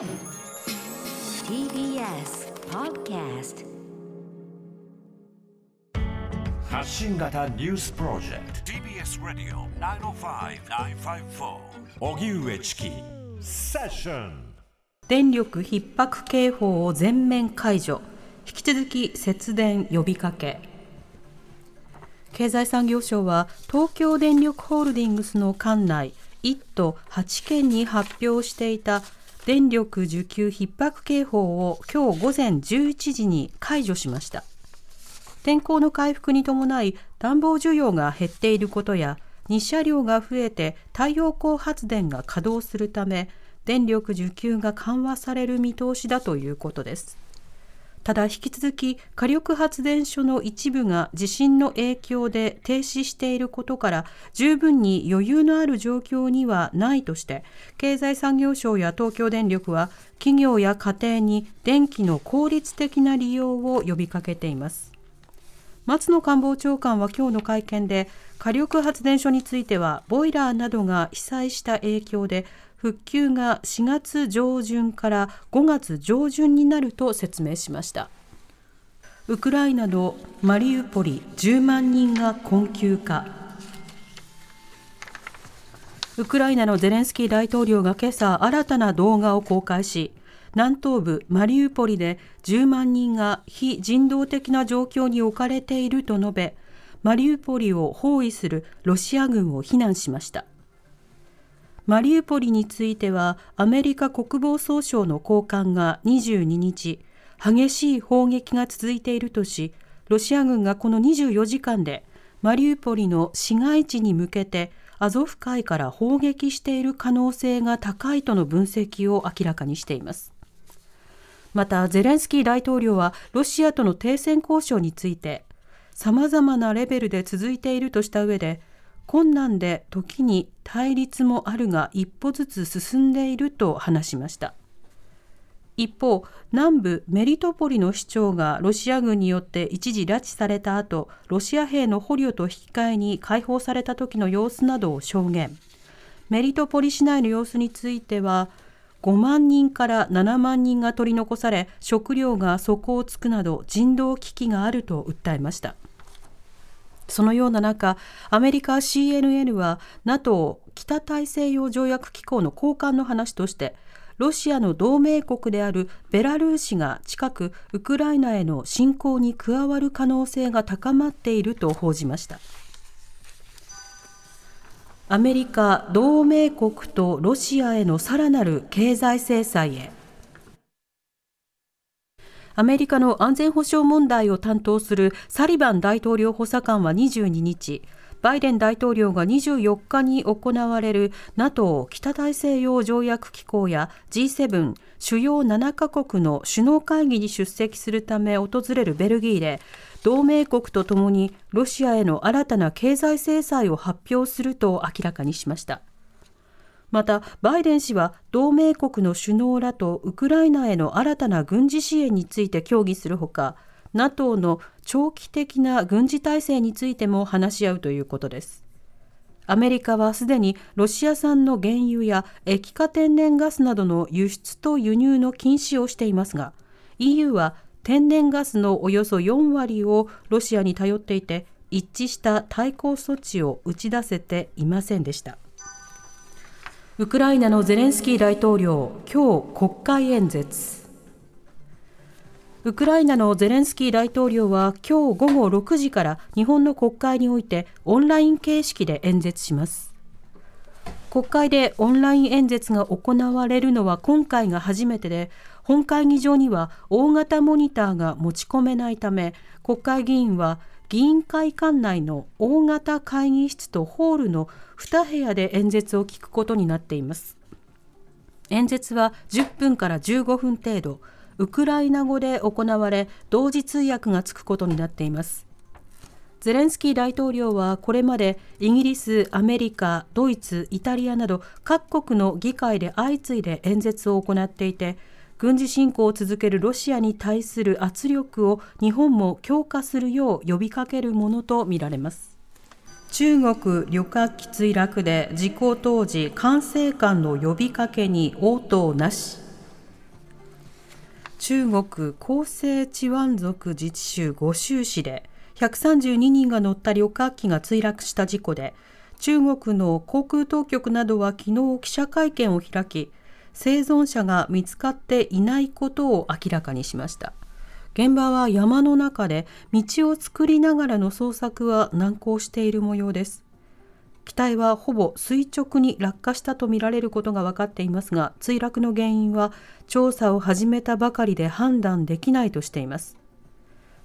TBS Podcast 発信型ニュースプロジェクト。TBS ラディオ905-954おぎゅうえちきセッション電力逼迫警報を全面解除。引き続き節電呼びかけ。経済産業省は東京電力ホールディングスの管内1都8県に発表していた電力需給逼迫警報を今日午前11時に解除しました。天候の回復に伴い暖房需要が減っていることや日射量が増えて太陽光発電が稼働するため電力需給が緩和される見通しだということです。ただ引き続き火力発電所の一部が地震の影響で停止していることから十分に余裕のある状況にはないとして経済産業省や東京電力は企業や家庭に電気の効率的な利用を呼びかけています。松野官房長官は今日の会見で火力発電所についてはボイラーなどが被災した影響で復旧が4月上旬から5月上旬になると説明しました。ウクライナのマリウポリ10万人が困窮化。ウクライナのゼレンスキー大統領が今朝新たな動画を公開し南東部マリウポリで10万人が非人道的な状況に置かれていると述べマリウポリを包囲するロシア軍を非難しました。マリウポリについてはアメリカ国防総省の高官が22日激しい砲撃が続いているとしロシア軍がこの24時間でマリウポリの市街地に向けてアゾフ海から砲撃している可能性が高いとの分析を明らかにしています。またゼレンスキー大統領はロシアとの停戦交渉についてさまざまなレベルで続いているとした上で困難で時に対立もあるが一歩ずつ進んでいると話しました。一方南部メリトポリの市長がロシア軍によって一時拉致された後ロシア兵の捕虜と引き換えに解放された時の様子などを証言。メリトポリ市内の様子については5万人から7万人が取り残され食料が底をつくなど人道危機があると訴えましたそのような中、アメリカ CNN は NATO 北大西洋条約機構の高官の話として、ロシアの同盟国であるベラルーシが近くウクライナへの侵攻に加わる可能性が高まっていると報じました。アメリカ同盟国とロシアへのさらなる経済制裁へ。アメリカの安全保障問題を担当するサリバン大統領補佐官は22日、バイデン大統領が24日に行われる NATO 北大西洋条約機構や G7 主要7カ国の首脳会議に出席するため訪れるベルギーで同盟国とともにロシアへの新たな経済制裁を発表すると明らかにしました。またバイデン氏は同盟国の首脳らとウクライナへの新たな軍事支援について協議するほか NATO の長期的な軍事体制についても話し合うということですアメリカはすでにロシア産の原油や液化天然ガスなどの輸出と輸入の禁止をしていますが EU は天然ガスのおよそ4割をロシアに頼っていて一致した対抗措置を打ち出せていませんでした。ウクライナのゼレンスキー大統領、今日国会演説。ウクライナのゼレンスキー大統領は今日午後6時から日本の国会においてオンライン形式で演説します。国会でオンライン演説が行われるのは今回が初めてで、本会議場には大型モニターが持ち込めないため、国会議員は議員会館内の大型会議室とホールの2部屋で演説を聞くことになっています。演説は10分から15分程度ウクライナ語で行われ同時通訳がつくことになっています。ゼレンスキー大統領はこれまでイギリス、アメリカ、ドイツ、イタリアなど各国の議会で相次いで演説を行っていて軍事侵攻を続けるロシアに対する圧力を日本も強化するよう呼びかけるものとみられます。中国旅客機墜落で事故当時管制官の呼びかけに応答なし。中国広西チワン族自治州梧州市で132人が乗った旅客機が墜落した事故で中国の航空当局などは昨日記者会見を開き生存者が見つかっていないことを明らかにしました。現場は山の中で道を作りながらの捜索は難航している模様です。機体はほぼ垂直に落下したとみられることが分かっていますが墜落の原因は調査を始めたばかりで判断できないとしています。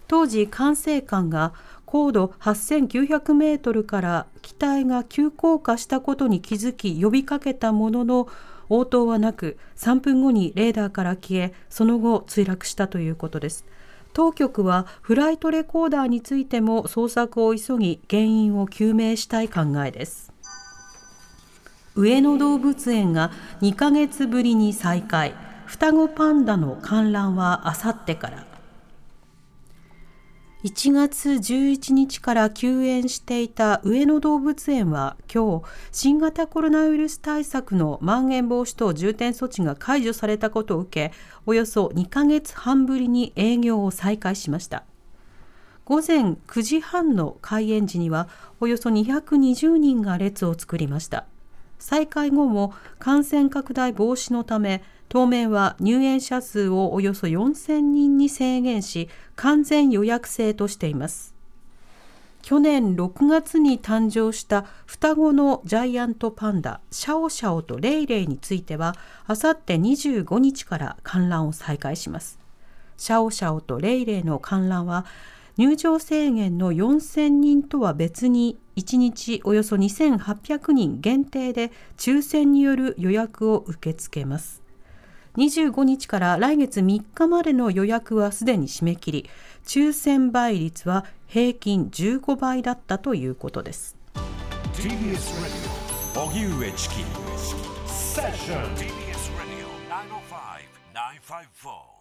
当時管制官が高度8900メートルから機体が急降下したことに気づき呼びかけたものの応答はなく3分後にレーダーから消えその後墜落したということです。当局はフライトレコーダーについても捜索を急ぎ原因を究明したい考えです。上野動物園が2ヶ月ぶりに再開。双子パンダの観覧はあさってから。1月11日から休園していた上野動物園は今日新型コロナウイルス対策のまん延防止等重点措置が解除されたことを受けおよそ2ヶ月半ぶりに営業を再開しました。午前9時半の開園時にはおよそ220人が列を作りました。再開後も感染拡大防止のため当面は入園者数をおよそ4000人に制限し完全予約制としています。去年6月に誕生した双子のジャイアントパンダシャオシャオとレイレイについてはあさって25日から観覧を再開します。シャオシャオとレイレイの観覧は入場制限の4000人とは別に1日およそ2800人限定で抽選による予約を受け付けます。25日から来月3日までの予約はすでに締め切り抽選倍率は平均15倍だったということです。TBS ラディオ荻上チキセッション TBS ラディオ905-954